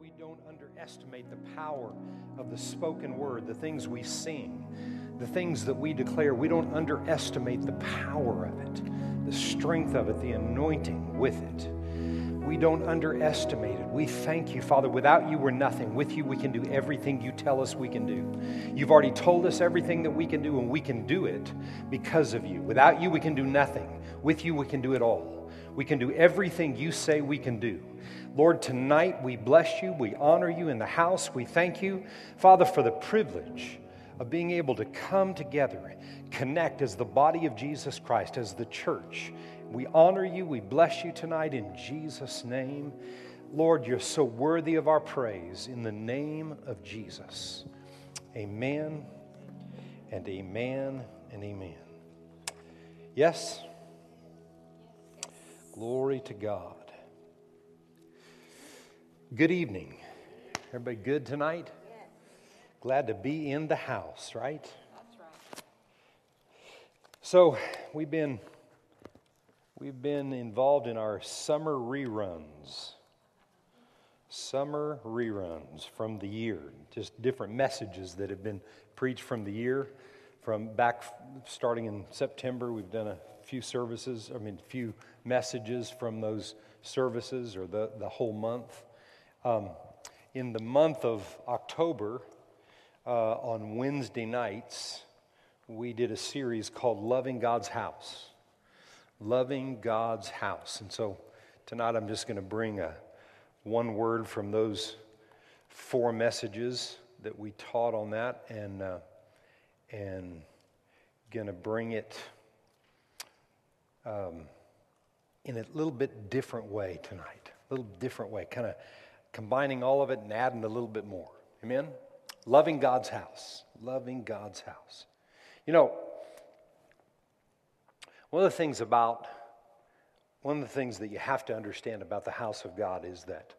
we don't underestimate the power of the spoken word, the things we sing, the things that we declare. We don't underestimate the power of it, the strength of it, the anointing with it. We don't underestimate it. We thank you, Father. Without you, we're nothing. With you, we can do everything you tell us we can do. You've already told us everything that we can do, and we can do it because of you. Without you, we can do nothing. With you, we can do it all. We can do everything you say we can do. Lord, tonight we bless you. We honor you in the house. We thank you, Father, for the privilege of being able to come together, connect as the body of Jesus Christ, as the church. We honor you. We bless you tonight in Jesus' name. Lord, you're so worthy of our praise in the name of Jesus. Amen and amen and amen. Yes? Glory to God. Good evening. Everybody good tonight? Yes, Glad to be in the house, right? that's right. So, we've been we've been involved in our summer reruns. Summer reruns from the year, just different messages that have been preached from the year. From back starting in September, we've done a few services, I mean, a few messages from those services or the, the whole month. Um, in the month of October, uh, on Wednesday nights, we did a series called Loving God's House. Loving God's House. And so tonight I'm just going to bring a, one word from those four messages that we taught on that and, uh, and going to bring it um, in a little bit different way tonight. A little different way, kind of combining all of it and adding a little bit more. Amen? Loving God's house. Loving God's house. You know, one of the things about, one of the things that you have to understand about the house of God is that,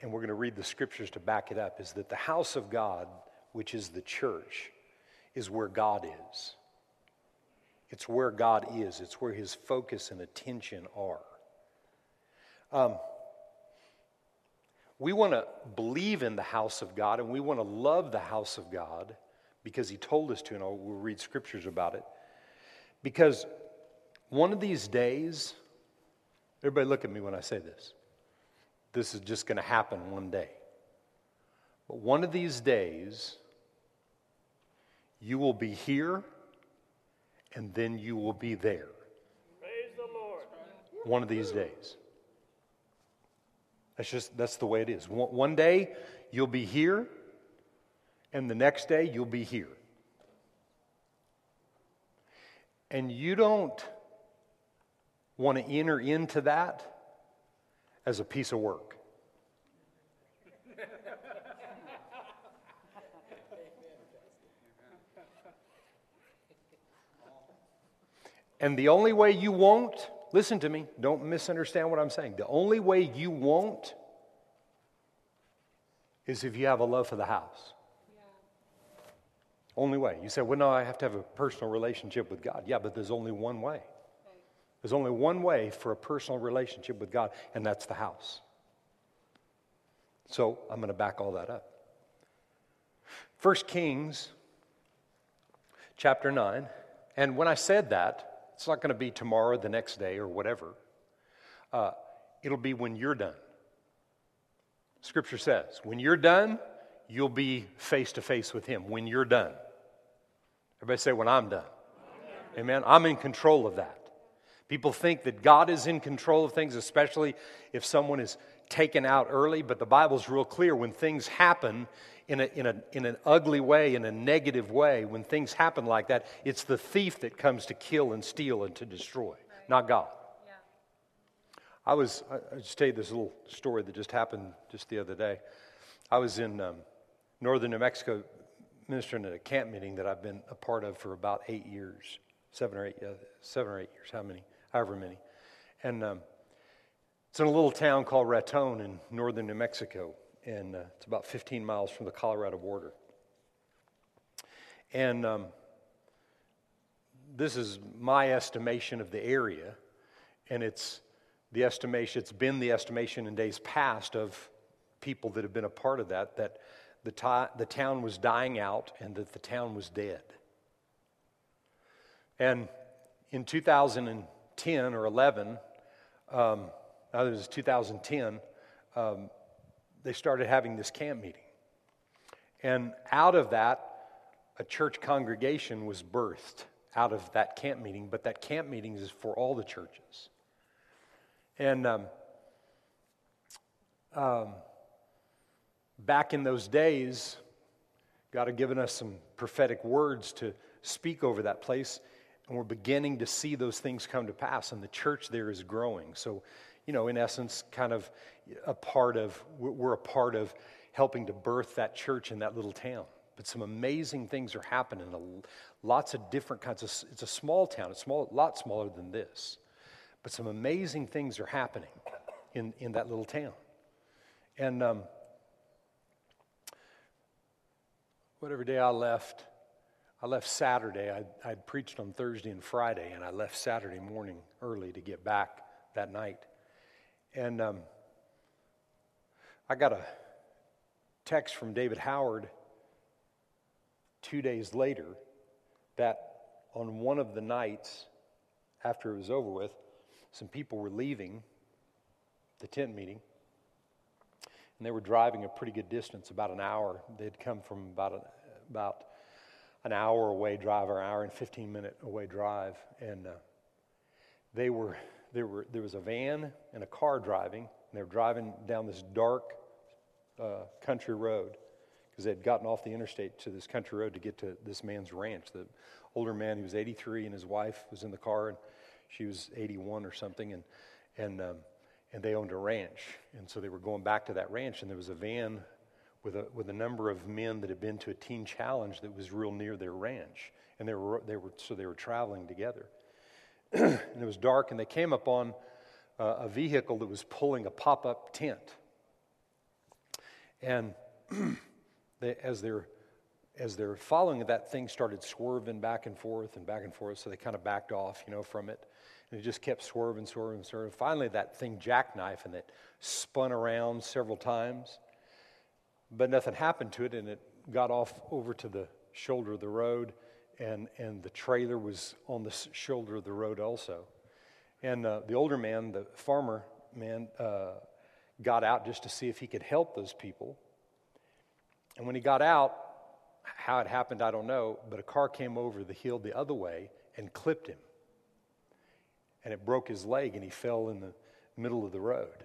and we're going to read the scriptures to back it up, is that the house of God, which is the church, is where God is. It's where God is, it's where his focus and attention are. Um, we want to believe in the house of God and we want to love the house of God because He told us to, and we'll read scriptures about it. Because one of these days, everybody look at me when I say this. This is just going to happen one day. But one of these days, you will be here and then you will be there. Praise the Lord. One of these days. That's just, that's the way it is. One, day you'll be here, and the next day you'll be here. And you don't want to enter into that as a piece of work. And the only way you won't, listen to me, don't misunderstand what I'm saying. The only way you won't is if you have a love for the house. Only way. You say, well, no, I have to have a personal relationship with God. Yeah, but there's only one way. There's only one way for a personal relationship with God, and that's the house. So I'm going to back all that up. First Kings chapter 9. And when I said that, it's not going to be tomorrow, the next day, or whatever. Uh, it'll be when you're done. Scripture says, when you're done, you'll be face to face with Him. When you're done. Everybody say, when I'm done. Amen. I'm in control of that. People think that God is in control of things, especially if someone is taken out early, but the Bible's real clear when things happen in, a, in, a, in an ugly way, in a negative way, when things happen like that, it's the thief that comes to kill and steal and to destroy, not God. I was, I just tell you this little story that just happened just the other day. I was in um, northern New Mexico ministering at a camp meeting that I've been a part of for about eight years, seven or eight, yeah, seven or eight years, how many, however many. And um, it's in a little town called Raton in northern New Mexico, and uh, it's about 15 miles from the Colorado border. And um, this is my estimation of the area, and it's the estimation, it's been the estimation in days past of people that have been a part of that that the, the town was dying out and that the town was dead. And in 2010 or 11, um, no, it was 2010, um, they started having this camp meeting. And out of that, a church congregation was birthed out of that camp meeting, but that camp meeting is for all the churches. And um, um, back in those days, God had given us some prophetic words to speak over that place, and we're beginning to see those things come to pass, and the church there is growing. So, you know, in essence, kind of a part of, we're a part of helping to birth that church in that little town. But some amazing things are happening. Lots of different kinds of, it's a small town, it's small, a lot smaller than this. But some amazing things are happening in, in that little town. And um, whatever day I left, I left Saturday. I'd, I'd, preached on Thursday and Friday, and I left Saturday morning early to get back that night. And um, I got a text from David Howard two days later that on one of the nights after it was over with, some people were leaving the tent meeting and they were driving a pretty good distance, about an hour. They'd come from about, a, about an hour away drive, or an hour and 15 minute away drive. And uh, they were, there, were, there was a van and a car driving, and they were driving down this dark uh, country road because they'd gotten off the interstate to this country road to get to this man's ranch. The older man, he was 83, and his wife was in the car, and she was 81 or something. And, and um, and they owned a ranch. And so they were going back to that ranch, and there was a van with a, with a number of men that had been to a teen challenge that was real near their ranch. And they were, they were, so they were traveling together. And it was dark, and they came upon uh, a vehicle that was pulling a pop up tent. And they, as they're as they're following that thing started swerving back and forth and back and forth so they kind of backed off you know from it and it just kept swerving, swerving, swerving. Finally, that thing jackknifed and it spun around several times, but nothing happened to it, and it got off over to the shoulder of the road, and, and the trailer was on the shoulder of the road also. And uh, the older man, the farmer man, uh, got out just to see if he could help those people. And when he got out, how it happened, I don't know, but a car came over the hill the other way and clipped him and it broke his leg and he fell in the middle of the road.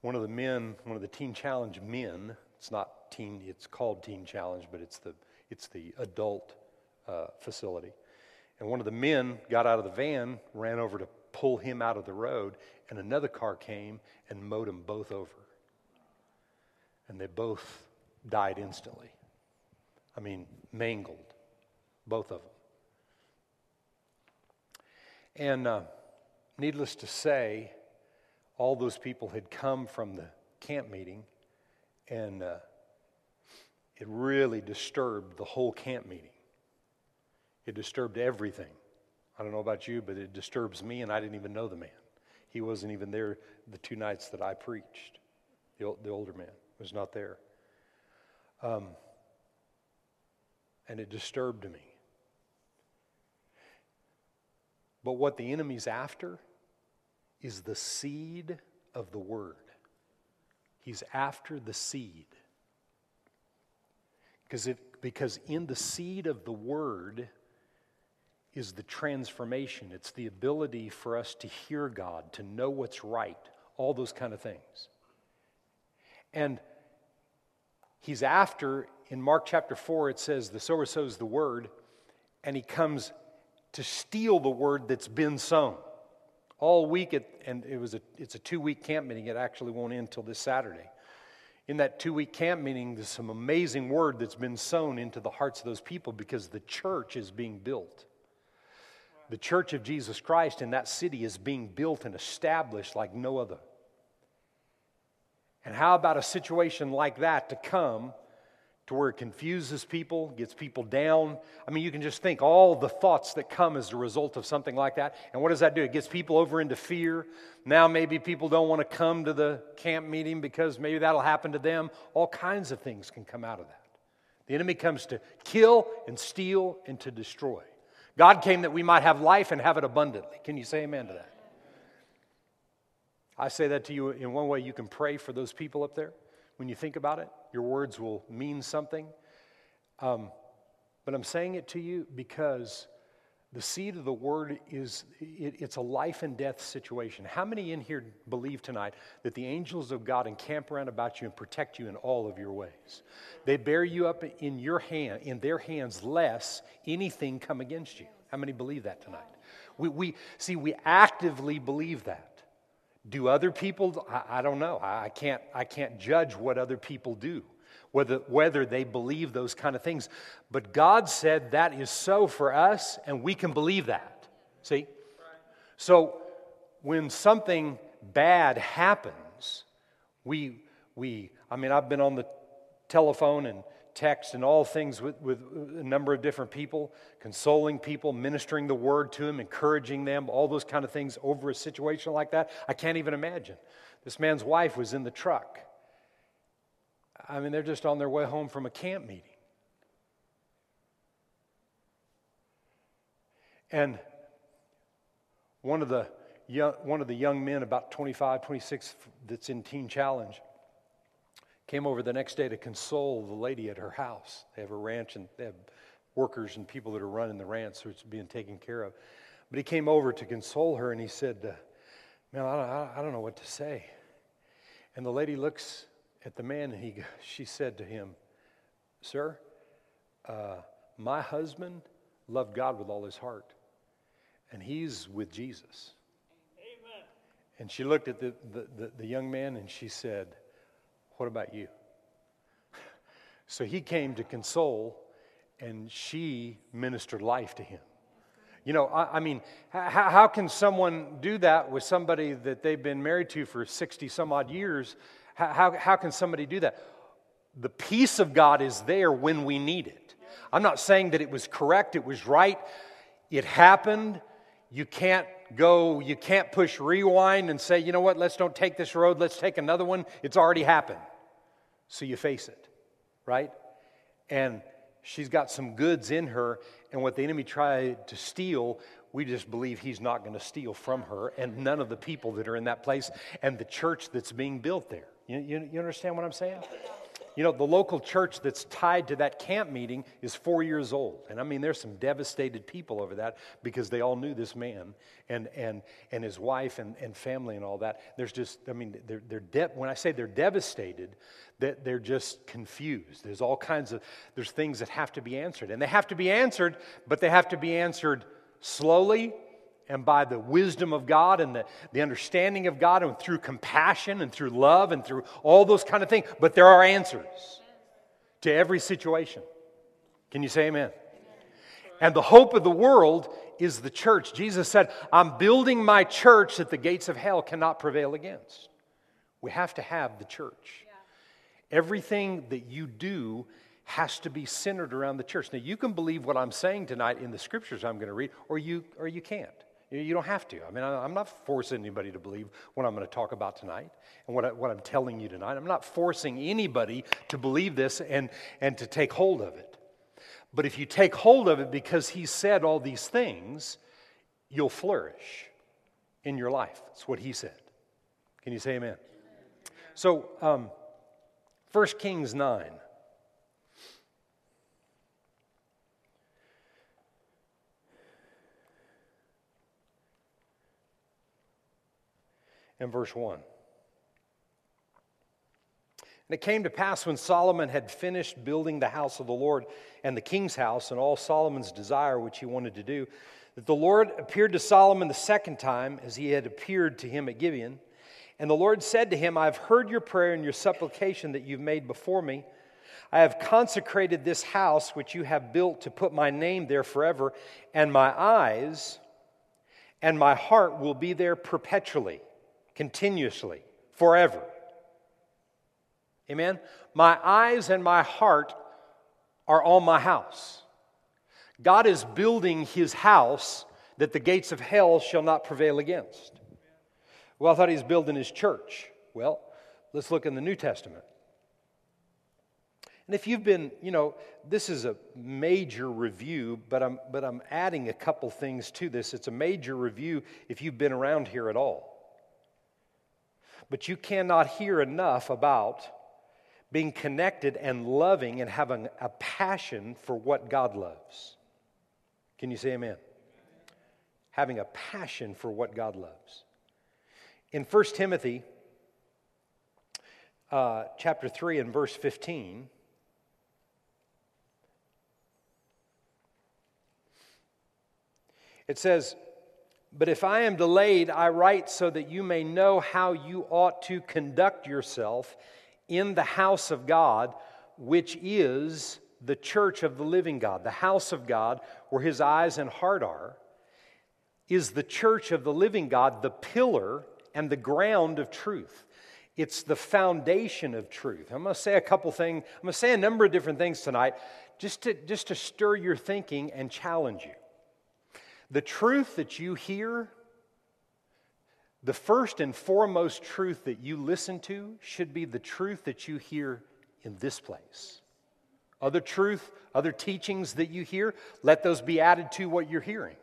One of the men, one of the Teen Challenge men, it's not teen, it's called Teen Challenge, but it's the, it's the adult uh, facility. And one of the men got out of the van, ran over to pull him out of the road, and another car came and mowed them both over. And they both died instantly. I mean, mangled, both of them. And uh, Needless to say, all those people had come from the camp meeting, and uh, it really disturbed the whole camp meeting. It disturbed everything. I don't know about you, but it disturbs me, and I didn't even know the man. He wasn't even there the two nights that I preached. The, the older man was not there. Um, and it disturbed me. But what the enemy's after is the seed of the word. He's after the seed. Because, it, because in the seed of the word is the transformation, it's the ability for us to hear God, to know what's right, all those kind of things. And he's after, in Mark chapter 4, it says, the sower sows the word, and he comes to steal the word that's been sown. All week, it, and it was a, it's a two week camp meeting. It actually won't end until this Saturday. In that two week camp meeting, there's some amazing word that's been sown into the hearts of those people because the church is being built. The church of Jesus Christ in that city is being built and established like no other. And how about a situation like that to come to where it confuses people, gets people down. I mean, you can just think all the thoughts that come as a result of something like that. And what does that do? It gets people over into fear. Now, maybe people don't want to come to the camp meeting because maybe that'll happen to them. All kinds of things can come out of that. The enemy comes to kill and steal and to destroy. God came that we might have life and have it abundantly. Can you say amen to that? I say that to you in one way you can pray for those people up there when you think about it. Your words will mean something. Um, but I'm saying it to you because the seed of the word is it, it's a life and death situation. How many in here believe tonight that the angels of God encamp around about you and protect you in all of your ways? They bear you up in your hand, in their hands, lest anything come against you. How many believe that tonight? We, we see we actively believe that. Do other people? I, I don't know. I, I, can't, I can't judge what other people do, whether, whether they believe those kind of things. But God said that is so for us, and we can believe that. See? So when something bad happens, we, we I mean, I've been on the telephone and text and all things with, with a number of different people, consoling people, ministering the word to them, encouraging them, all those kind of things over a situation like that. I can't even imagine. This man's wife was in the truck. I mean, they're just on their way home from a camp meeting. And one of the young, one of the young men, about 25, 26, that's in Teen Challenge, Came over the next day to console the lady at her house. They have a ranch and they have workers and people that are running the ranch, so it's being taken care of. But he came over to console her and he said, uh, Man, I don't, I don't know what to say. And the lady looks at the man and he, she said to him, Sir, uh, my husband loved God with all his heart, and he's with Jesus. Amen. And she looked at the, the, the, the young man and she said, what about you? So he came to console, and she ministered life to him. You know, I, I mean, how, how, can someone do that with somebody that they've been married to for 60 some odd years? How, how, how can somebody do that? The peace of God is there when we need it. I'm not saying that it was correct, it was right, it happened. You can't go, you can't push rewind and say, you know what, let's don't take this road, let's take another one. It's already happened. So you face it, right? And she's got some goods in her, and what the enemy tried to steal, we just believe he's not going to steal from her and none of the people that are in that place and the church that's being built there. You, you, you understand what I'm saying? You know, the local church that's tied to that camp meeting is four years old. And I mean, there's some devastated people over that because they all knew this man and, and, and his wife and, and family and all that. There's just, I mean, they're, they're de- when I say they're devastated, that they're just confused. There's all kinds of, there's things that have to be answered. And they have to be answered, but they have to be answered slowly and by the wisdom of God and the, the understanding of God and through compassion and through love and through all those kind of things. But there are answers to every situation. Can you say amen? And the hope of the world is the church. Jesus said, I'm building my church that the gates of hell cannot prevail against. We have to have the church. Everything that you do has to be centered around the church. Now, you can believe what I'm saying tonight in the scriptures I'm going to read, or you, or you can't. You don't have to. I mean, I'm not forcing anybody to believe what I'm going to talk about tonight and what, I, what I'm telling you tonight. I'm not forcing anybody to believe this and, and to take hold of it. But if you take hold of it because He said all these things, you'll flourish in your life. That's what He said. Can you say amen? So, um, 1 Kings 9. And verse 1. And it came to pass when Solomon had finished building the house of the Lord and the king's house and all Solomon's desire which he wanted to do, that the Lord appeared to Solomon the second time as he had appeared to him at Gibeon. And the Lord said to him, I have heard your prayer and your supplication that you've made before me. I have consecrated this house which you have built to put my name there forever, and my eyes and my heart will be there perpetually continuously, forever. Amen? My eyes and my heart are on my house. God is building his house that the gates of hell shall not prevail against. Well, I thought he was building his church. Well, let's look in the New Testament. And if you've been, you know, this is a major review, but I'm, but I'm adding a couple things to this. It's a major review if you've been around here at all. But you cannot hear enough about being connected and loving and having a passion for what God loves. Can you say amen? Having a passion for what God loves. In 1 Timothy uh, chapter 3 and verse 15, It says, But if I am delayed, I write so that you may know how you ought to conduct yourself in the house of God, which is the church of the living God. The house of God, where his eyes and heart are, is the church of the living God, the pillar and the ground of truth. It's the foundation of truth. I'm going to say a couple things, I'm going to say a number of different things tonight just to, just to stir your thinking and challenge you. The truth that you hear, the first and foremost truth that you listen to should be the truth that you hear in this place. Other truth, other teachings that you hear, let those be added to what you're hearing.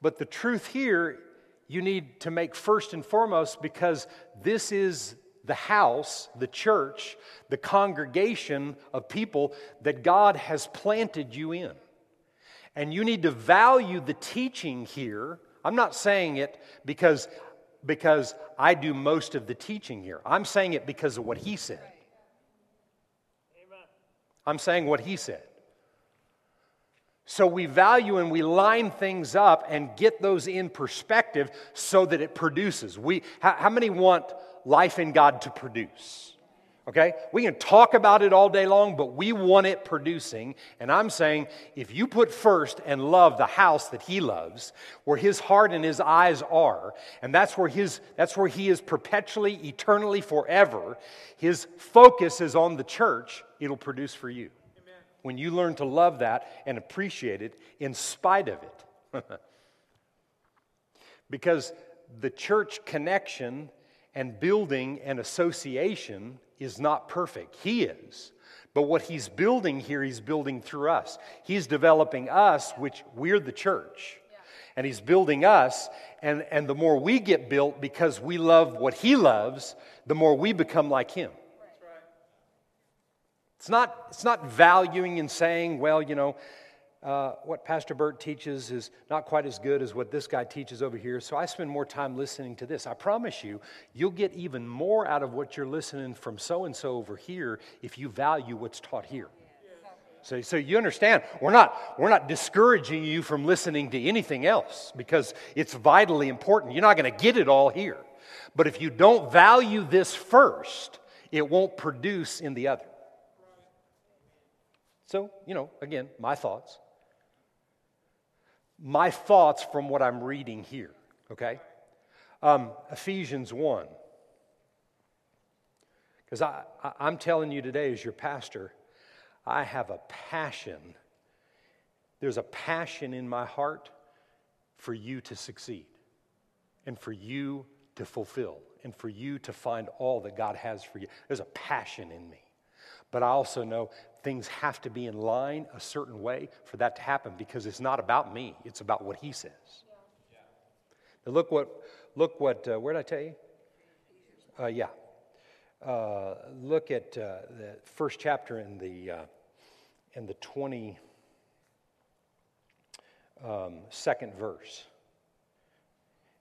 But the truth here, you need to make first and foremost because this is the house, the church, the congregation of people that God has planted you in. And you need to value the teaching here. I'm not saying it because, because I do most of the teaching here. I'm saying it because of what he said. I'm saying what he said. So we value and we line things up and get those in perspective so that it produces. We, how, how many want life in God to produce? Okay? We can talk about it all day long, but we want it producing. And I'm saying if you put first and love the house that he loves, where his heart and his eyes are, and that's where his that's where he is perpetually, eternally, forever, his focus is on the church, it'll produce for you. Amen. When you learn to love that and appreciate it in spite of it. because the church connection and building an association is not perfect. He is. But what he's building here, he's building through us. He's developing us, which we're the church. And he's building us, and, and the more we get built because we love what he loves, the more we become like him. It's not, it's not valuing and saying, well, you know, uh, what Pastor Bert teaches is not quite as good as what this guy teaches over here, so I spend more time listening to this. I promise you, you'll get even more out of what you're listening from so and so over here if you value what's taught here. So, so you understand, we're not, we're not discouraging you from listening to anything else because it's vitally important. You're not going to get it all here. But if you don't value this first, it won't produce in the other. So, you know, again, my thoughts my thoughts from what I'm reading here, okay? Um, Ephesians 1. Because I, I, I'm telling you today, as your pastor, I have a passion. There's a passion in my heart for you to succeed and for you to fulfill and for you to find all that God has for you. There's a passion in me. But I also know things have to be in line a certain way for that to happen because it's not about me, it's about what he says. Yeah. Look what, look what, uh, where did I tell you? Uh, yeah. Uh, look at uh, the first chapter in the, uh, in the 20 um, second verse.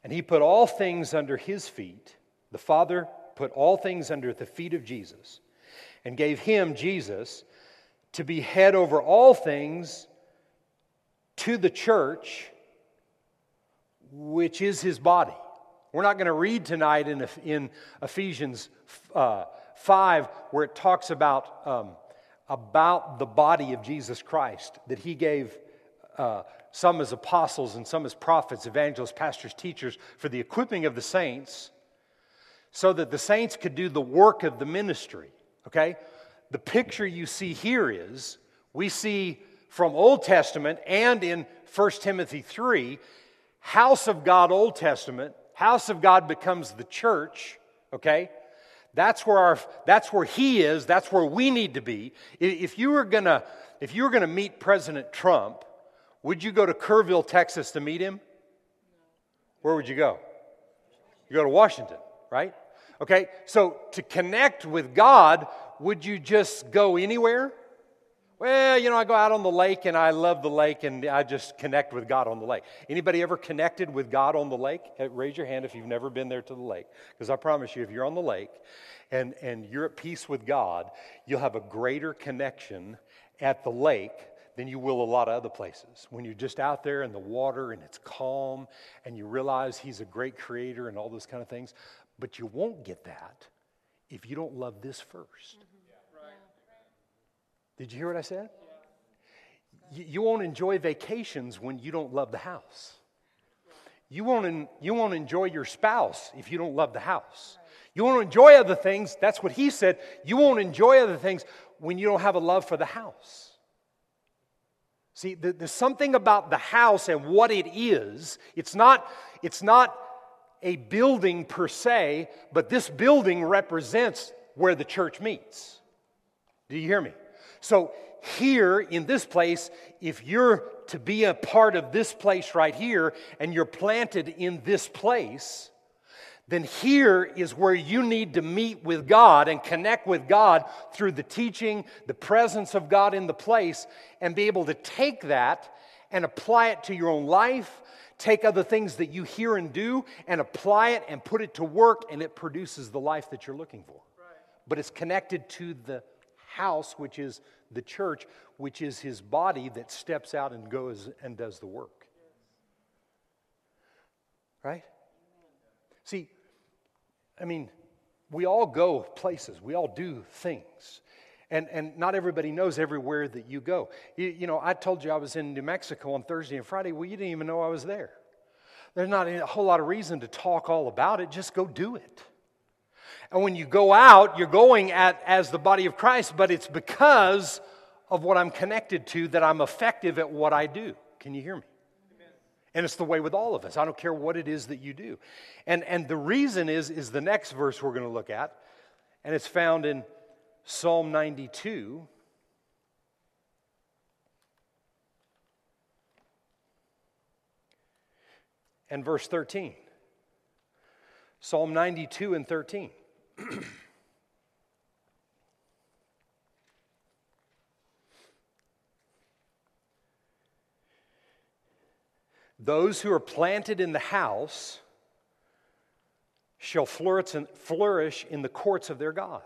And he put all things under his feet. The Father put all things under the feet of Jesus and gave him, Jesus, to be head over all things to the church, which is his body. We're not going to read tonight in, in Ephesians uh, 5 where it talks about, um, about the body of Jesus Christ, that he gave uh, some as apostles and some as prophets, evangelists, pastors, teachers for the equipping of the saints so that the saints could do the work of the ministry. Okay? The picture you see here is We see from Old Testament and in 1 Timothy 3, house of God, Old Testament, house of God becomes the church, okay? That's where, our, that's where he is. That's where we need to be. If you were gonna, if you were gonna meet President Trump, would you go to Kerrville, Texas to meet him? Where would you go? You go to Washington, right? Okay, so to connect with God, would you just go anywhere? Well, you know, I go out on the lake and I love the lake and I just connect with God on the lake. Anybody ever connected with God on the lake? Raise your hand if you've never been there to the lake. Because I promise you, if you're on the lake and, and you're at peace with God, you'll have a greater connection at the lake than you will a lot of other places. When you're just out there in the water and it's calm and you realize He's a great creator and all those kind of things. But you won't get that if you don't love this 1st did you hear what I said? You, won't enjoy vacations when you don't love the house. You won't, you won't enjoy your spouse if you don't love the house. You won't enjoy other things. That's what he said. You won't enjoy other things when you don't have a love for the house. See, there's something about the house and what it is. It's not, it's not a building per se, but this building represents where the church meets. Do you hear me? So, here in this place, if you're to be a part of this place right here and you're planted in this place, then here is where you need to meet with God and connect with God through the teaching, the presence of God in the place, and be able to take that and apply it to your own life, take other things that you hear and do, and apply it and put it to work, and it produces the life that you're looking for. Right. But it's connected to the house, which is the church, which is his body that steps out and goes and does the work. Right? See, I mean, we all go places, we all do things. And, and not everybody knows everywhere that you go. You, you know, I told you I was in New Mexico on Thursday and Friday. Well, you didn't even know I was there. There's not a whole lot of reason to talk all about it. Just go do it. And when you go out, you're going at, as the body of Christ, but it's because of what I'm connected to that I'm effective at what I do. Can you hear me? And it's the way with all of us. I don't care what it is that you do. And, and the reason is, is the next verse we're going to look at, and it's found in Psalm 92. And verse 13. Psalm 92 and 13. Those who are planted in the house shall flourish in the courts of their God.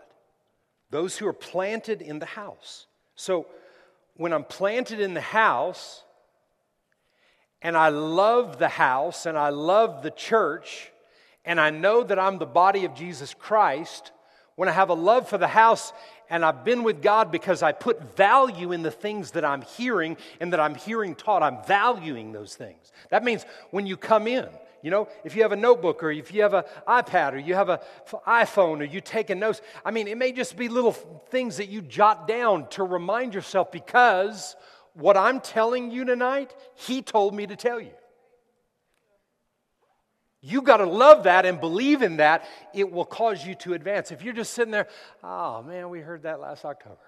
Those who are planted in the house. So, when I'm planted in the house and I love the house and I love the church, and I know that I'm the body of Jesus Christ, when I have a love for the house and I've been with God because I put value in the things that I'm hearing and that I'm hearing taught, I'm valuing those things. That means when you come in, you know, if you have a notebook or if you have an iPad or you have an iPhone or you take a notes, I mean, it may just be little things that you jot down to remind yourself because what I'm telling you tonight, He told me to tell you. You got to love that and believe in that. It will cause you to advance. If you're just sitting there, oh man, we heard that last October.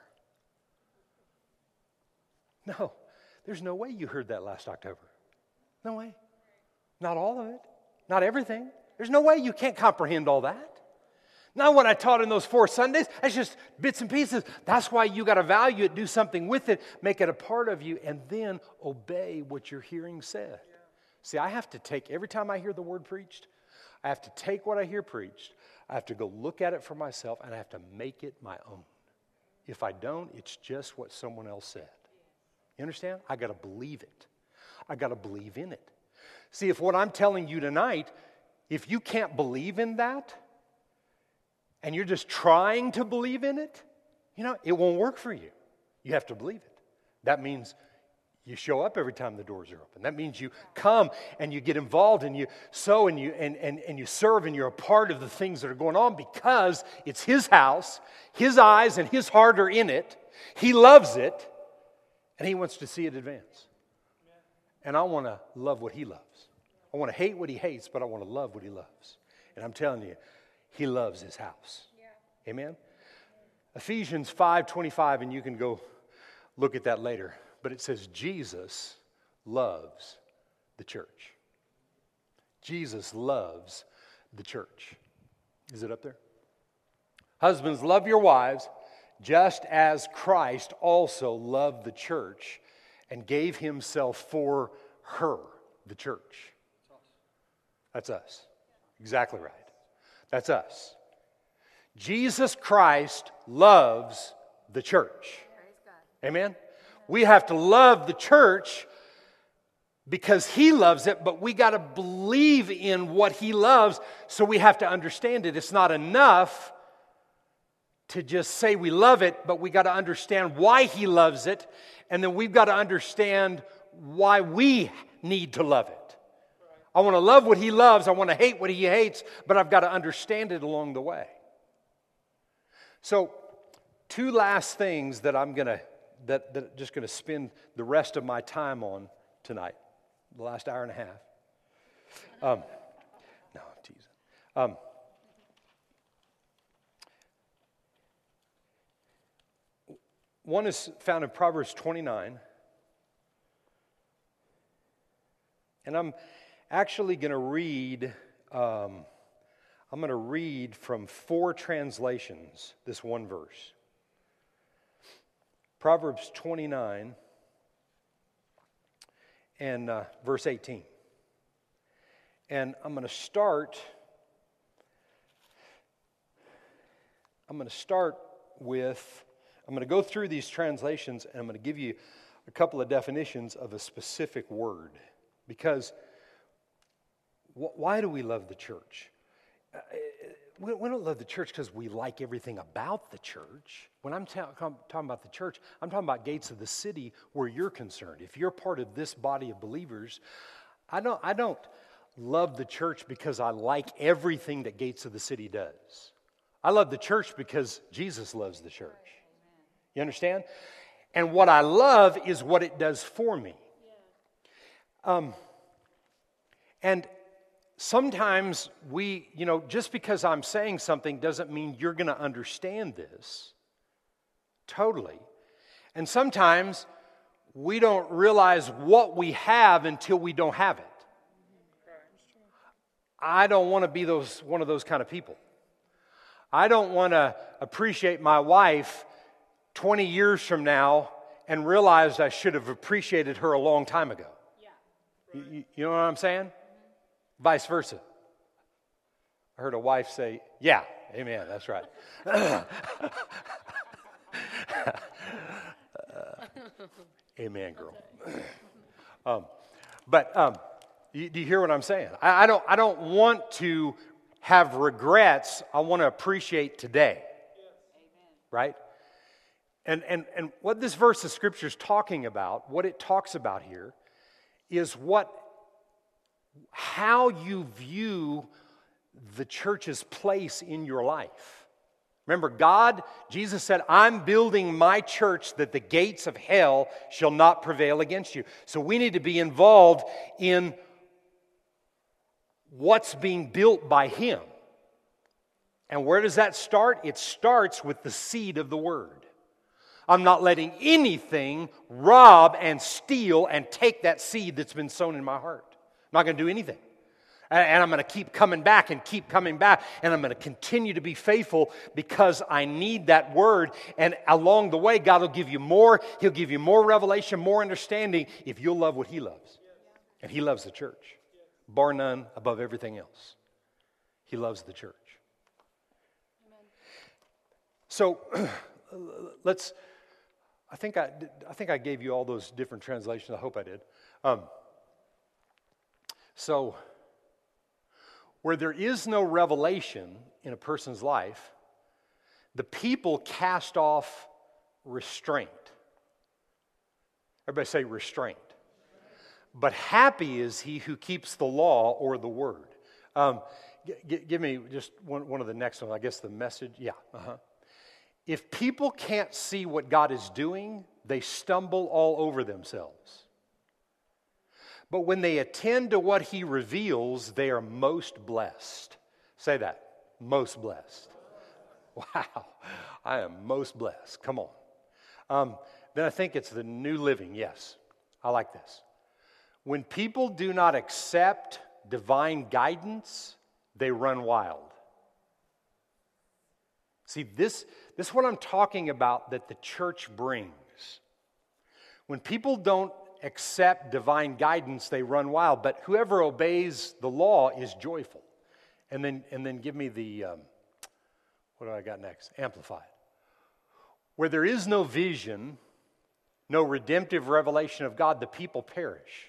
No, there's no way you heard that last October. No way. Not all of it, not everything. There's no way you can't comprehend all that. Not what I taught in those four Sundays. That's just bits and pieces. That's why you got to value it, do something with it, make it a part of you, and then obey what your hearing said. See, I have to take, every time I hear the word preached, I have to take what I hear preached, I have to go look at it for myself, and I have to make it my own. If I don't, it's just what someone else said. You understand? I got to believe it. I got to believe in it. See, if what I'm telling you tonight, if you can't believe in that, and you're just trying to believe in it, you know, it won't work for you. You have to believe it. That means you show up every time the doors are open. That means you come and you get involved and you sow and you, and, and, and you serve and you're a part of the things that are going on because it's His house, His eyes and His heart are in it. He loves it. And He wants to see it advance. And I want to love what He loves. I want to hate what He hates, but I want to love what He loves. And I'm telling you, He loves His house. Yeah. Amen? Ephesians 5 25, and you can go look at that later. But it says, Jesus loves the church. Jesus loves the church. Is it up there? Husbands, love your wives just as Christ also loved the church and gave himself for her, the church. That's us. Exactly right. That's us. Jesus Christ loves the church. Amen? We have to love the church because he loves it, but we got to believe in what he loves, so we have to understand it. It's not enough to just say we love it, but we got to understand why he loves it, and then we've got to understand why we need to love it. I want to love what he loves, I want to hate what he hates, but I've got to understand it along the way. So, two last things that I'm going to that, that I'm just going to spend the rest of my time on tonight, the last hour and a half. Um, no, I'm teasing. Um, one is found in Proverbs 29. And I'm actually going to read. Um, I'm going to read from four translations this one verse. Proverbs 29 and uh, verse 18. And I'm going to start. I'm going to start with. I'm going to go through these translations and I'm going to give you a couple of definitions of a specific word. Because wh- why do we love the church? We, we don't love the church because we like everything about the church. When I'm ta- talking about the church, I'm talking about gates of the city where you're concerned. If you're part of this body of believers, I don't, I don't love the church because I like everything that Gates of the City does. I love the church because Jesus loves the church. You understand? And what I love is what it does for me. Um, and sometimes we, you know, just because I'm saying something doesn't mean you're going to understand this totally. And sometimes we don't realize what we have until we don't have it. I don't want to be those, one of those kind of people. I don't want to appreciate my wife 20 years from now and realize I should have appreciated her a long time ago. Yeah. You, you know what I'm saying? Vice versa. I heard a wife say, Yeah, amen, that's right. uh, amen, girl. um, but um, you, do you hear what I'm saying? I, I, don't, I don't want to have regrets. I want to appreciate today. Right? And, and, and what this verse of scripture is talking about, what it talks about here, is what how you view the church's place in your life. Remember, God, Jesus said, I'm building my church that the gates of hell shall not prevail against you. So we need to be involved in what's being built by Him. And where does that start? It starts with the seed of the Word. I'm not letting anything rob and steal and take that seed that's been sown in my heart. I'm not going to do anything. And I'm going to keep coming back and keep coming back. And I'm going to continue to be faithful because I need that word. And along the way, God will give you more. He'll give you more revelation, more understanding if you'll love what He loves. And He loves the church, bar none above everything else. He loves the church. So let's, I think I, I think I gave you all those different translations. I hope I did. Um, so, where there is no revelation in a person's life, the people cast off restraint. Everybody say restraint. But happy is he who keeps the law or the word. Um, g- give me just one, one of the next ones, I guess the message. Yeah, uh-huh. If people can't see what God is doing, they stumble all over themselves. But when they attend to what He reveals, they are most blessed. Say that most blessed. Wow, I am most blessed. Come on. Um, then I think it's the new living. Yes, I like this. When people do not accept divine guidance, they run wild. See, this, this is what I'm talking about that the church brings. When people don't accept divine guidance, they run wild, but whoever obeys the law is joyful. And then, and then give me the, um, what do I got next? Amplified. Where there is no vision, no redemptive revelation of God, the people perish.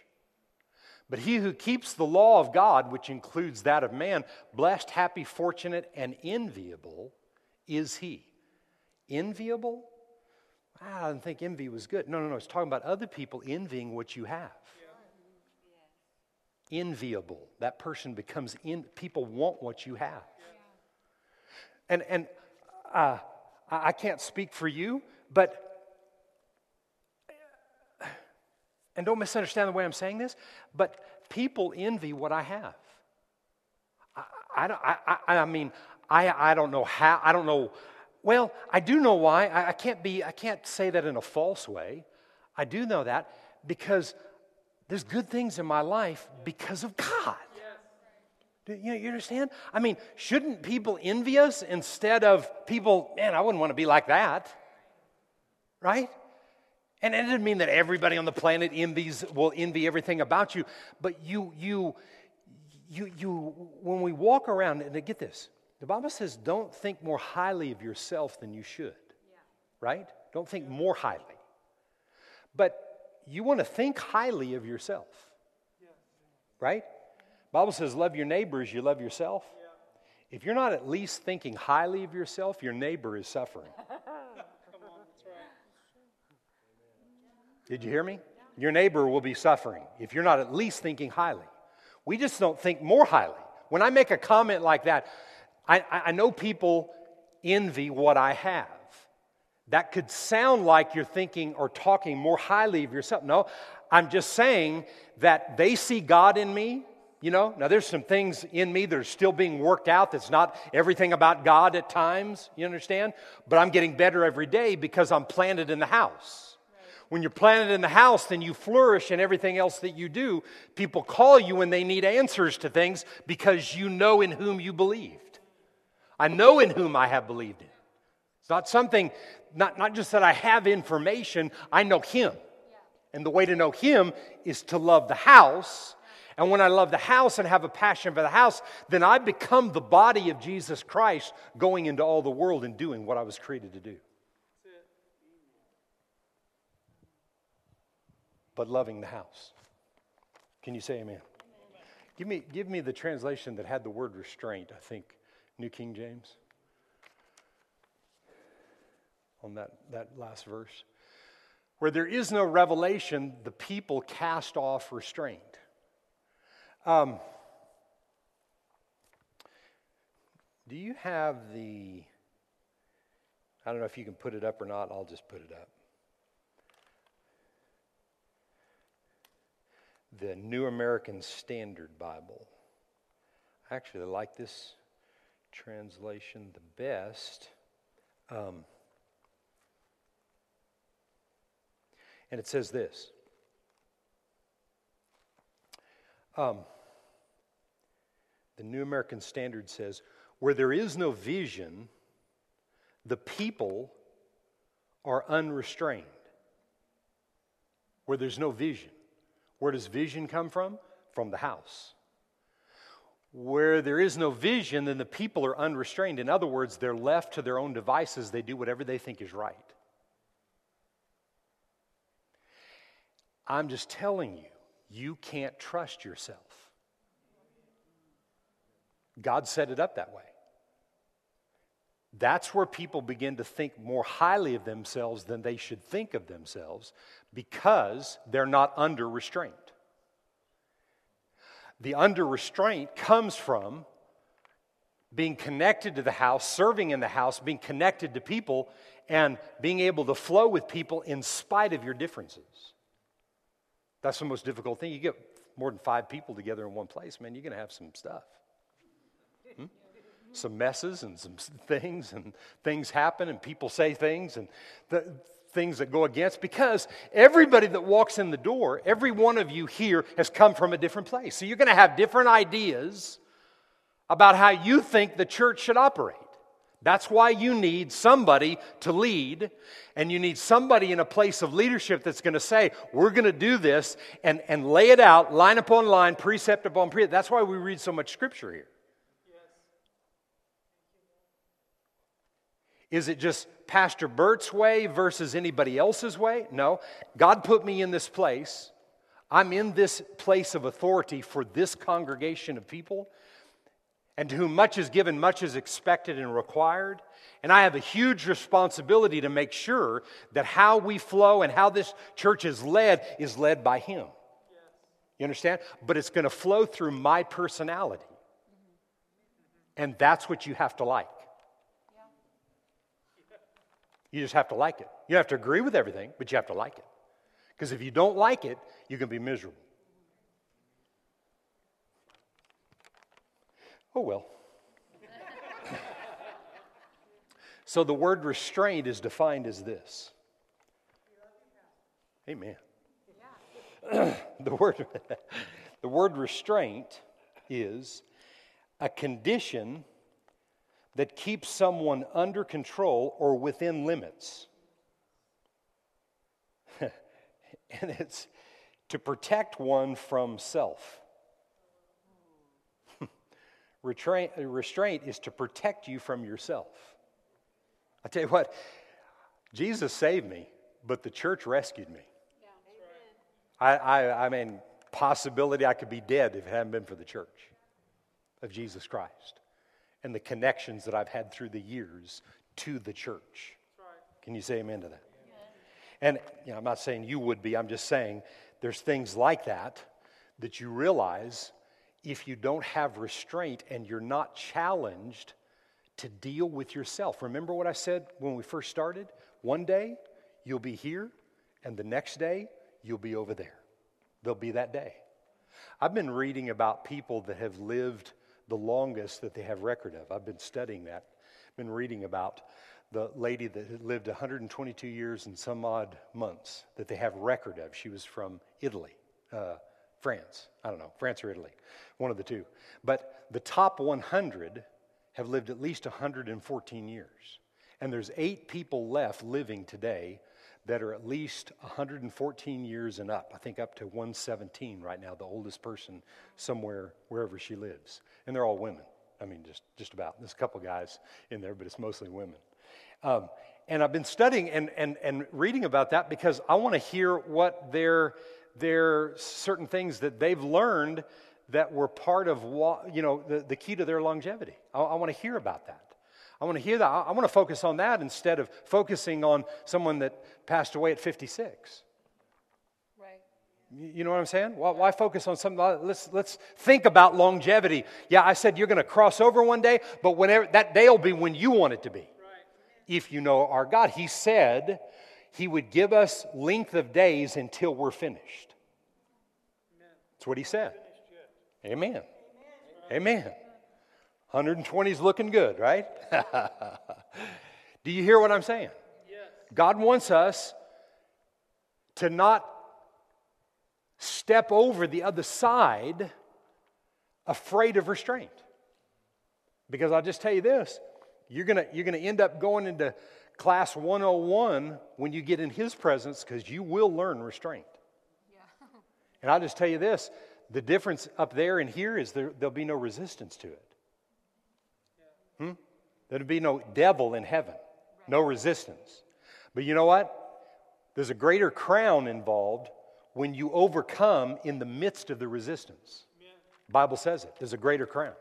But he who keeps the law of God, which includes that of man, blessed, happy, fortunate, and enviable is he. Enviable? I didn't think envy was good. No, no, no. It's talking about other people envying what you have. Yeah. Enviable. That person becomes in. People want what you have. Yeah. And and uh, I can't speak for you, but and don't misunderstand the way I'm saying this, but people envy what I have. I, I, I, I mean, I, I don't know how, I don't know. Well, I do know why. I, I can't be, I can't say that in a false way. I do know that because there's good things in my life because of God. Do you, you understand? I mean, shouldn't people envy us instead of people, man, I wouldn't want to be like that? Right? And it doesn't mean that everybody on the planet envies, will envy everything about you, but you, you, you, you, when we walk around, and get this, the Bible says don't think more highly of yourself than you should, yeah. right? Don't think more highly. But you want to think highly of yourself, yeah. right? Bible says love your neighbors, you love yourself. Yeah. If you're not at least thinking highly of yourself, your neighbor is suffering. Did you hear me? Your neighbor will be suffering if you're not at least thinking highly. We just don't think more highly. When I make a comment like that, I, I know people envy what I have. That could sound like you're thinking or talking more highly of yourself. No, I'm just saying that they see God in me. You know, now there's some things in me that are still being worked out that's not everything about God at times, you understand? But I'm getting better every day because I'm planted in the house. When you're planted in the house, then you flourish in everything else that you do. People call you when they need answers to things because you know in whom you believed. I know in whom I have believed in. It's not something, not, not just that I have information, I know Him. And the way to know Him is to love the house. And when I love the house and have a passion for the house, then I become the body of Jesus Christ going into all the world and doing what I was created to do. but loving the house. Can you say amen? amen? Give me, give me the translation that had the word restraint, I think, New King James, on that, that last verse. Where there is no revelation, the people cast off restraint. Um, do you have the, I don't know if you can put it up or not, I'll just put it up. the New American Standard Bible. I actually like this translation the best. Um, and it says this um, The New American Standard says, Where there is no vision, the people are unrestrained. Where there's no vision. Where does vision come from? From the house. Where there is no vision, then the people are unrestrained. In other words, they're left to their own devices. They do whatever they think is right. I'm just telling you, you can't trust yourself. God set it up that way. That's where people begin to think more highly of themselves than they should think of themselves because they're not under restraint. The under restraint comes from being connected to the house, serving in the house, being connected to people, and being able to flow with people in spite of your differences. That's the most difficult thing. You get more than five people together in one place, man, you're going to have some stuff. Hmm? Some messes and some things, and things happen, and people say things, and the things that go against because everybody that walks in the door, every one of you here has come from a different place. So you're going to have different ideas about how you think the church should operate. That's why you need somebody to lead, and you need somebody in a place of leadership that's going to say, We're going to do this, and, and lay it out line upon line, precept upon precept. That's why we read so much scripture here. Is it just Pastor Bert's way versus anybody else's way? No. God put me in this place. I'm in this place of authority for this congregation of people. And to whom much is given, much is expected and required. And I have a huge responsibility to make sure that how we flow and how this church is led is led by Him. You understand? But it's going to flow through my personality. And that's what you have to like. You just have to like it. You have to agree with everything, but you have to like it. Because if you don't like it, you can be miserable. Oh, well. so the word restraint is defined as this. Amen. the, word, the word restraint is a condition that keeps someone under control or within limits. and it's to protect one from self. Restraint is to protect you from yourself. I tell you what, Jesus saved me, but the church rescued me. Yeah. I, I, I mean, possibility I could be dead if it hadn't been for the church of Jesus Christ and the connections that I've had through the years to the church. Can you say amen to that? And you know, I'm not saying you would be, I'm just saying there's things like that that you realize if you don't have restraint and you're not challenged to deal with yourself. Remember what I said when we first started? One day you'll be here, and the next day you'll be over there. There'll be that day. I've been reading about people that have lived the longest that they have record of. I've been studying that. Been reading about the lady that lived 122 years and some odd months that they have record of. She was from Italy. Uh, France. I don't know, France or Italy, one of the two. But the top 100 have lived at least 114 years. And there's eight people left living today that are at least 114 years and up. I think up to 117 right now, the oldest person somewhere, wherever she lives. And they're all women. I mean, just, just about. There's a couple guys in there, but it's mostly women. Um, and I've been studying and, and, and reading about that because I want to hear what their there are certain things that they've learned that were part of you know the, the key to their longevity i, I want to hear about that i want to hear that i, want to focus on that instead of focusing on someone that passed away at 56 right you know what i'm saying why, why focus on something let's let's think about longevity yeah i said you're going to cross over one day but whenever that day will be when you want it to be right. if you know our god he said he would give us length of days until we're finished. That's what he said. Amen. Amen. 120 is looking good, right? Do you hear what I'm saying? God wants us to not step over the other side afraid of restraint. Because I'll just tell you this you're going you're going to end up going into class 101 when you get in his presence because you will learn restraint. Yeah. and I'll just tell you this the difference up there and here is there, there'll be no resistance to it. There'll be no devil in heaven, no resistance. But you know what? There's a greater crown involved when you overcome in the midst of the resistance. Yeah. Bible says it. There's a greater crown.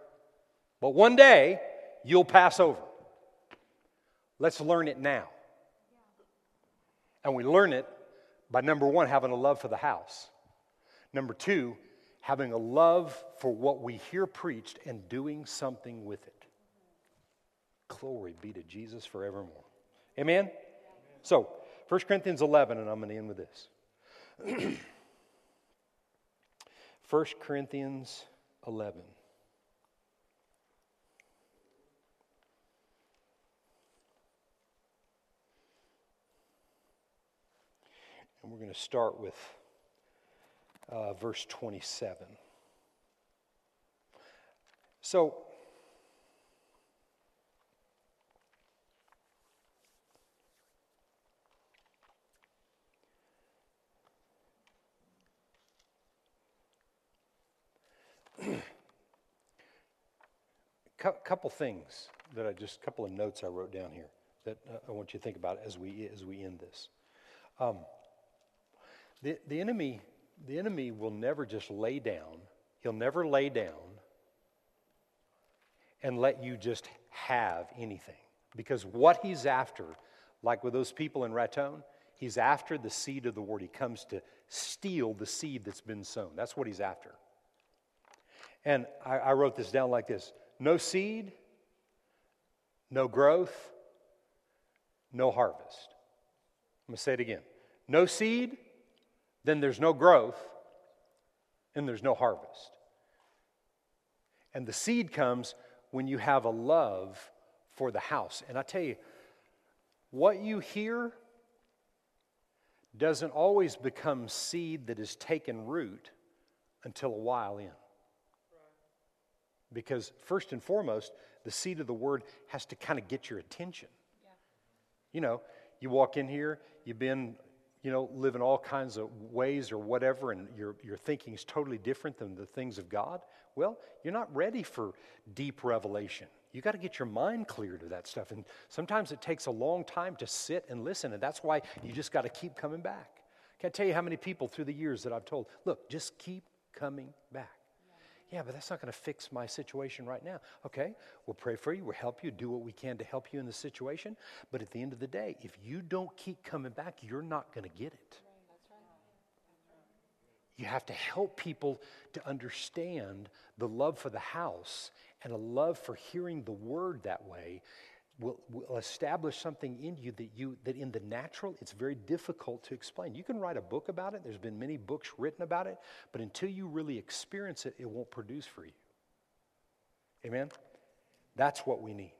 But one day, you'll pass over. Let's learn it now. And we learn it by number one, having a love for the house. Number two, having a love for what we hear preached and doing something with it. Glory be to Jesus forevermore. Amen? So, 1 Corinthians 11, and I'm going to end with this. 1 Corinthians 11. And we're going to start with uh, verse 27. So, couple things that I just, couple of notes I wrote down here that uh, I want you to think about as we, as we end this. Um, the, the, enemy, the enemy will never just lay down, he'll never lay down and let you just have anything. Because what he's after, like with those people in Raton, he's after the seed of the word. He comes to steal the seed that's been sown. That's what he's after. And I, I wrote this down like this no seed, no growth, no harvest. I'm going to say it again. No seed, then there's no growth, and there's no harvest. And the seed comes when you have a love for the house. And I tell you, what you hear doesn't always become seed that is taken root until a while in. Because, first and foremost, the seed of the word has to kind of get your attention. Yeah. You know, you walk in here, you've been, you know, living all kinds of ways or whatever, and your, your thinking is totally different than the things of God. Well, you're not ready for deep revelation. You got to get your mind clear to that stuff. And sometimes it takes a long time to sit and listen, and that's why you just got to keep coming back. Can't tell you how many people through the years that I've told, look, just keep coming back. Yeah, but that's not going to fix my situation right now. Okay, we'll pray for you, we'll help you, do what we can to help you in the situation. But at the end of the day, if you don't keep coming back, you're not going to get it. You have to help people to understand the love for the house and a love for hearing the word that way will, will establish something in you that you that in the natural it's very difficult to explain. You can write a book about it. There's been many books written about it, but until you really experience it, it won't produce for you. Amen. That's what we need.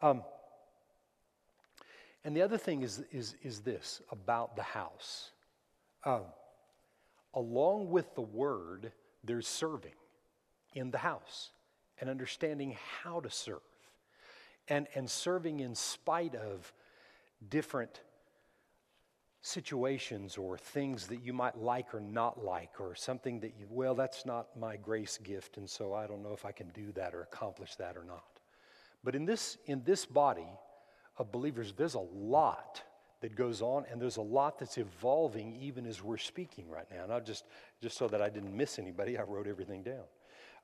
Um, and the other thing is, is, is this about the house. Um, along with the word, there's serving in the house and understanding how to serve and, and serving in spite of different situations or things that you might like or not like, or something that you, well, that's not my grace gift, and so I don't know if I can do that or accomplish that or not. But in this, in this body of believers, there's a lot that goes on, and there's a lot that's evolving even as we're speaking right now. And I just, just so that I didn't miss anybody, I wrote everything down.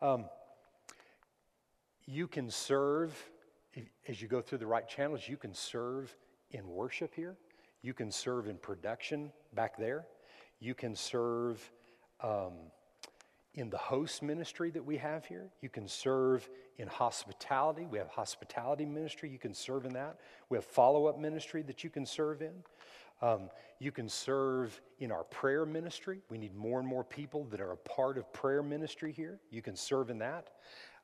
Um, you can serve as you go through the right channels, you can serve in worship here. You can serve in production back there. You can serve um, in the host ministry that we have here. You can serve in hospitality. We have hospitality ministry. You can serve in that. We have follow up ministry that you can serve in. Um, you can serve in our prayer ministry. We need more and more people that are a part of prayer ministry here. You can serve in that.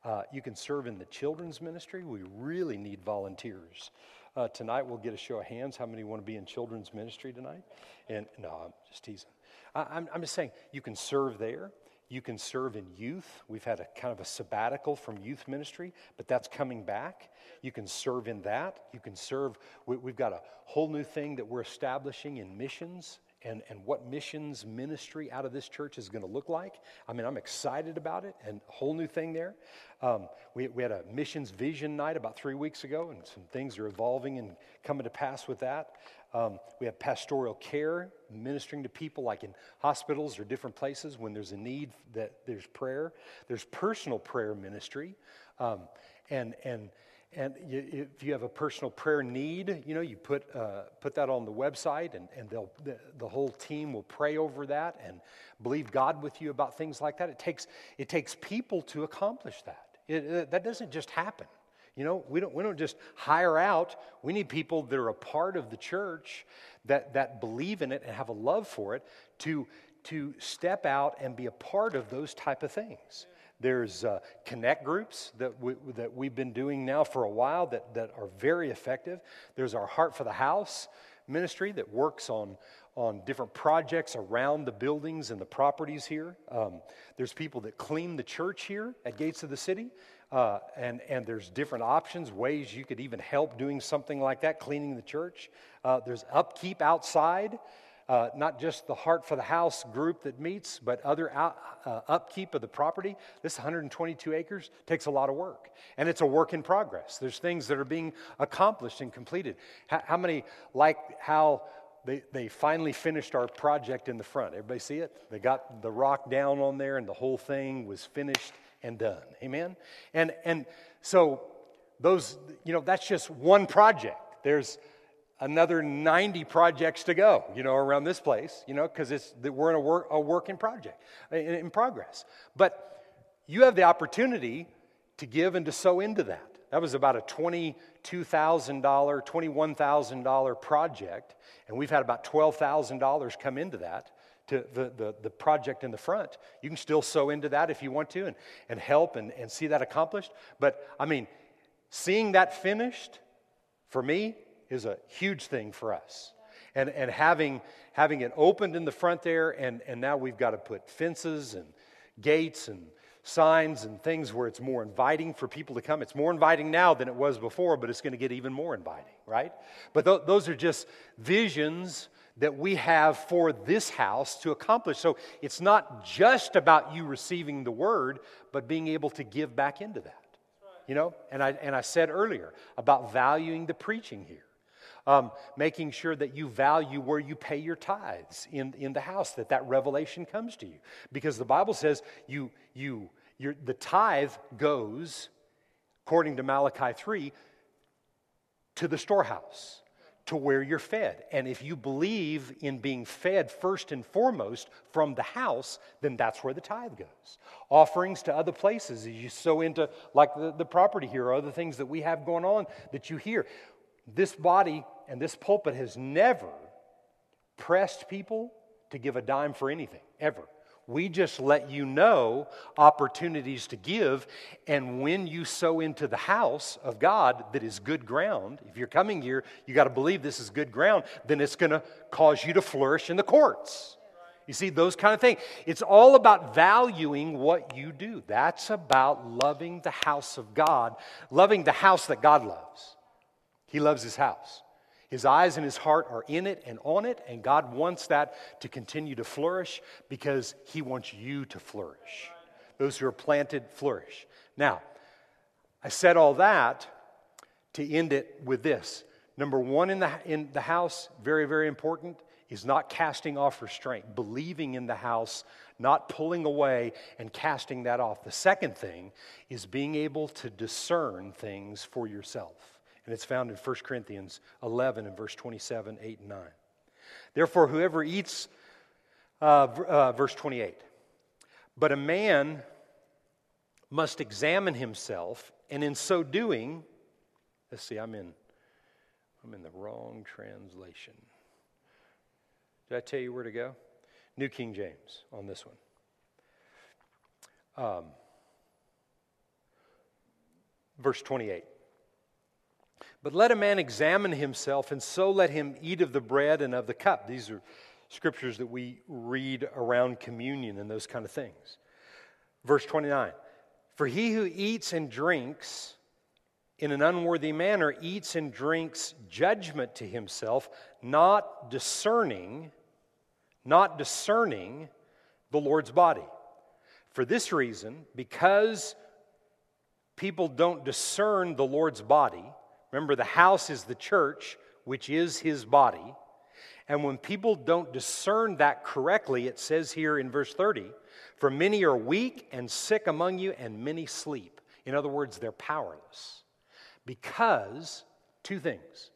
Uh, you can serve in the children's ministry. We really need volunteers. Uh, tonight, we'll get a show of hands. How many want to be in children's ministry tonight? And no, I'm just teasing. I, I'm, I'm just saying, you can serve there. You can serve in youth. We've had a kind of a sabbatical from youth ministry, but that's coming back. You can serve in that. You can serve, we, have got a whole new thing that we're establishing in missions and, and what missions ministry out of this church is going to look like. I mean, I'm excited about it and a whole new thing there. Um, we, we had a missions vision night about three weeks ago, and some things are evolving and coming to pass with that. Um, we have pastoral care, ministering to people like in hospitals or different places when there's a need that there's prayer. There's personal prayer ministry. Um, and, and and you, if you have a personal prayer need, you know, you put, uh, put that on the website and, and they'll, the, the, whole team will pray over that and believe God with you about things like that. It takes, it takes people to accomplish that. It, it, that doesn't just happen. You know, we don't, we don't just hire out. We need people that are a part of the church that, that believe in it and have a love for it to, to step out and be a part of those type of things. There's uh, connect groups that, we, that we've been doing now for a while that, that are very effective. There's our Heart for the House ministry that works on, on different projects around the buildings and the properties here. Um, there's people that clean the church here at Gates of the City. Uh, and, and there's different options, ways you could even help doing something like that, cleaning the church. Uh, there's upkeep outside, uh, not just the Heart for the House group that meets, but other out, uh, upkeep of the property. This 122 acres takes a lot of work, and it's a work in progress. There's things that are being accomplished and completed. How, how many like how they, they finally finished our project in the front? Everybody see it? They got the rock down on there, and the whole thing was finished and done. Amen? And, and so, those, you know, that's just one project. There's another 90 projects to go, you know, around this place, you know, because it's we're in a work, a work in project, in, in progress. But you have the opportunity to give and to sow into that. That was about a $22,000, $21,000 project, and we've had about $12,000 come into that to the, the, the, project in the front. You can still sow into that if you want to and, and help and, and see that accomplished. But I mean, seeing that finished for me is a huge thing for us. And, and having, having it opened in the front there, and, and now we've got to put fences and gates and signs and things where it's more inviting for people to come. It's more inviting now than it was before, but it's going to get even more inviting, right? But th- those are just visions that we have for this house to accomplish. So it's not just about you receiving the word, but being able to give back into that. You know, and I, and I said earlier about valuing the preaching here. Um, making sure that you value where you pay your tithes in, in the house, that that revelation comes to you. Because the Bible says you, you, the tithe goes, according to Malachi 3, to the storehouse to where you're fed. And if you believe in being fed first and foremost from the house, then that's where the tithe goes. Offerings to other places as you sow into, like the, the property here, or other things that we have going on that you hear. This body and this pulpit has never pressed people to give a dime for anything, ever. We just let you know opportunities to give. And when you sow into the house of God that is good ground, if you're coming here, you got to believe this is good ground, then it's going to cause you to flourish in the courts. You see, those kind of things. It's all about valuing what you do. That's about loving the house of God, loving the house that God loves. He loves his house. His eyes and his heart are in it and on it, and God wants that to continue to flourish because he wants you to flourish. Those who are planted flourish. Now, I said all that to end it with this. Number one in the, in the house, very, very important, is not casting off restraint, believing in the house, not pulling away and casting that off. The second thing is being able to discern things for yourself and it's found in 1 Corinthians 11 and verse 27, 8, and 9. Therefore, whoever eats, uh, uh, verse 28, but a man must examine himself, and in so doing, let's see, I'm in, I'm in the wrong translation. Did I tell you where to go? New King James on this one. Um, verse 28. But let a man examine himself, and so let him eat of the bread and of the cup. These are scriptures that we read around communion and those kind of things. Verse 29 For he who eats and drinks in an unworthy manner eats and drinks judgment to himself, not discerning, not discerning the Lord's body. For this reason, because people don't discern the Lord's body, Remember, the house is the church, which is his body. And when people don't discern that correctly, it says here in verse 30 For many are weak and sick among you, and many sleep. In other words, they're powerless. Because, two things,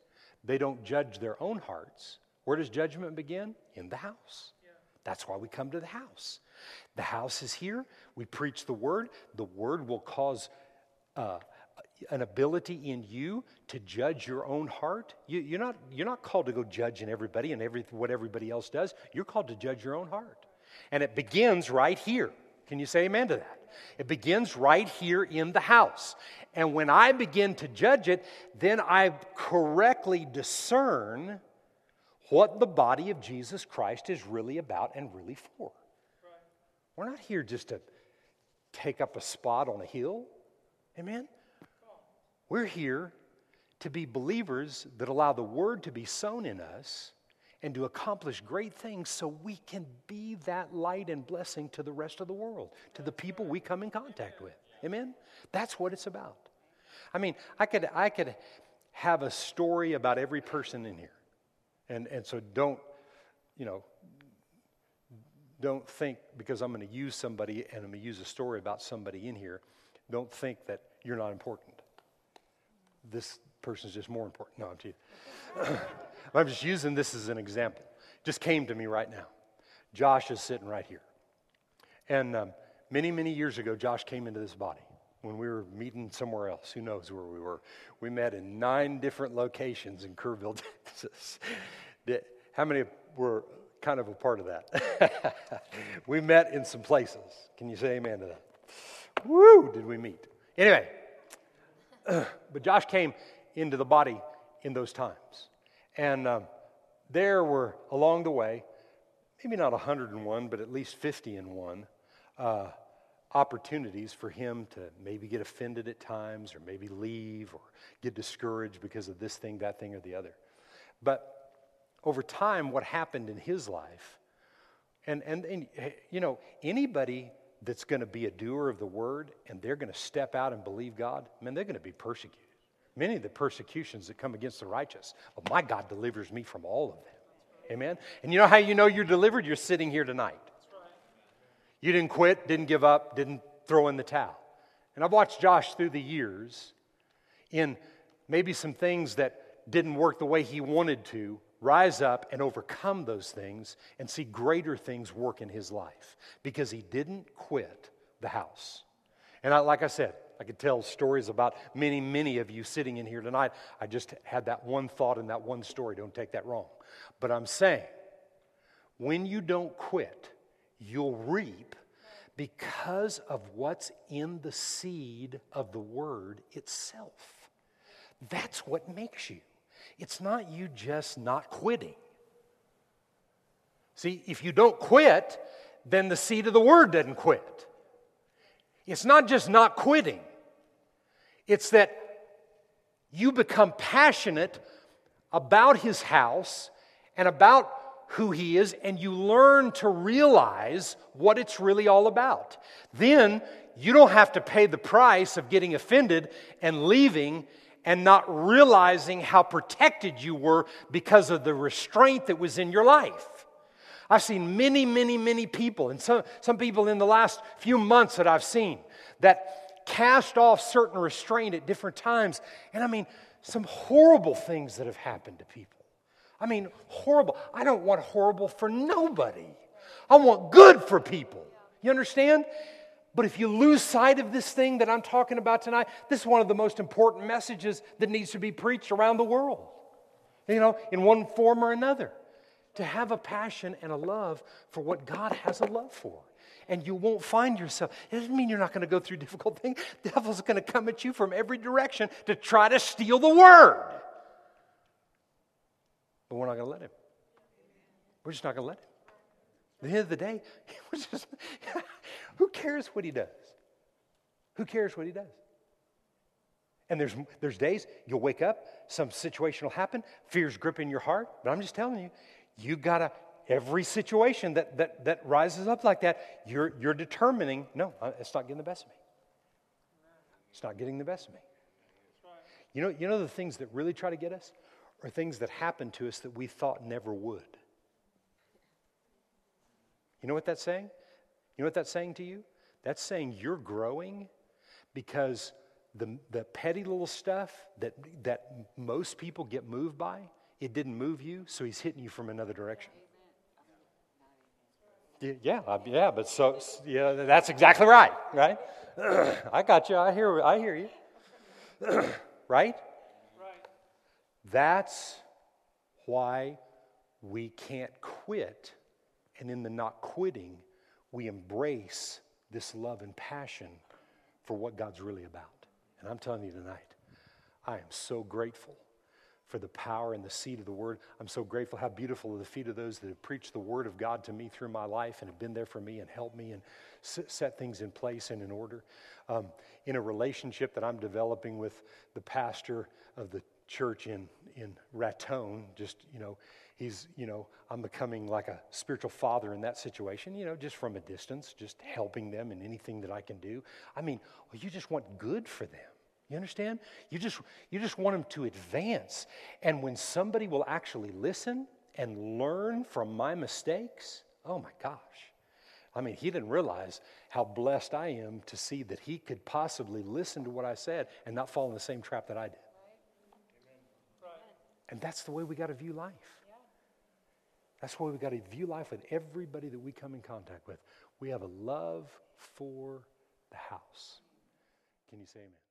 they don't judge their own hearts. Where does judgment begin? In the house. That's why we come to the house. The house is here. We preach the word. The word will cause uh, an ability in you to judge your own heart. You, are not, you're not called to go judging everybody and every, what everybody else does. You're called to judge your own heart. And it begins right here. Can you say amen to that? It begins right here in the house. And when I begin to judge it, then I correctly discern what the body of Jesus Christ is really about and really for. We're not here just to take up a spot on a hill. Amen? We're here to be believers that allow the word to be sown in us and to accomplish great things so we can be that light and blessing to the rest of the world, to the people we come in contact with. Amen? That's what it's about. I mean, I could, I could have a story about every person in here. And, and so don't, you know, don't think because I'm going to use somebody and I'm going to use a story about somebody in here, don't think that you're not important. This person's just more important. No, I'm teasing. I'm just using this as an example. Just came to me right now. Josh is sitting right here. And um, many, many years ago, Josh came into this body when we were meeting somewhere else. Who knows where we were? We met in nine different locations in Kerrville, Texas. How many were kind of a part of that? we met in some places. Can you say amen to that? Woo, did we meet? Anyway, but Josh came into the body in those times. And um, there were, along the way, maybe not 101, but at least 50 in one, uh, opportunities for him to maybe get offended at times or maybe leave or get discouraged because of this thing, that thing, or the other. But over time, what happened in his life, and, and, and you know, anybody that's going to be a doer of the word and they're going to step out and believe God, man, they're going to be persecuted. Many of the persecutions that come against the righteous, well, my God delivers me from all of them. Amen. And you know how you know you're delivered? You're sitting here tonight. You didn't quit, didn't give up, didn't throw in the towel. And I've watched Josh through the years in maybe some things that didn't work the way he wanted to rise up and overcome those things and see greater things work in his life because he didn't quit the house. And I, like I said, I could tell stories about many, many of you sitting in here tonight. I just had that one thought and that one story. Don't take that wrong. But I'm saying, when you don't quit, you'll reap because of what's in the seed of the word itself. That's what makes you. It's not you just not quitting. See, if you don't quit, then the seed of the word doesn't quit. It's not just not quitting, it's that you become passionate about his house and about who he is, and you learn to realize what it's really all about. Then you don't have to pay the price of getting offended and leaving and not realizing how protected you were because of the restraint that was in your life. I've seen many, many, many people, and some, some people in the last few months that I've seen, that cast off certain restraint at different times. And I mean, some horrible things that have happened to people. I mean, horrible. I don't want horrible for nobody. I want good for people. You understand? But if you lose sight of this thing that I'm talking about tonight, this is one of the most important messages that needs to be preached around the world. You know, in one form or another. To have a passion and a love for what God has a love for and you won't find yourself. It doesn't mean you're not going to go through difficult things. The devil's going to come at you from every direction to try to steal the word. But we're not going to let him. We're just not going to let him. At the end of the day, we're just, who cares what he does? Who cares what he does? And there's, there's days you'll wake up, some situation will happen, fear's gripping your heart. But I'm just telling you, you got to every situation that, that, that rises up like that, you're, you're determining, no, uh, it's not getting the best of me. It's not getting the best of me. You know, you know the things that really try to get us are things that happen to us that we thought never would. You know what that's saying? You know what that's saying to you? That's saying you're growing because the, the petty little stuff that, that most people get moved by, it didn't move you, so he's hitting you from another direction. Yeah, yeah, but so yeah, that's exactly right, right? I got you. I hear. I hear you. right? Right. That's why we can't quit. And in the not quitting, we embrace this love and passion for what God's really about. And I'm telling you tonight, I am so grateful for the power and the seed of the word. I'm so grateful how beautiful are the feet of those that have preached the word of God to me through my life and have been there for me and helped me and set things in place and in order. Um, in a relationship that I'm developing with the pastor of the church in, in Raton, just, you know, he's, you know, I'm becoming like a spiritual father in that situation, you know, just from a distance, just helping them in anything that I can do. I mean, well, you just want good for them. You understand? You just, you just want them to advance. And when somebody will actually listen and learn from my mistakes, oh my gosh. I mean, he didn't realize how blessed I am to see that he could possibly listen to what I said and not fall in the same trap that I did. And that's the way we got to view life. That's why we've got to view life with everybody that we come in contact with. We have a love for the house. Can you say amen?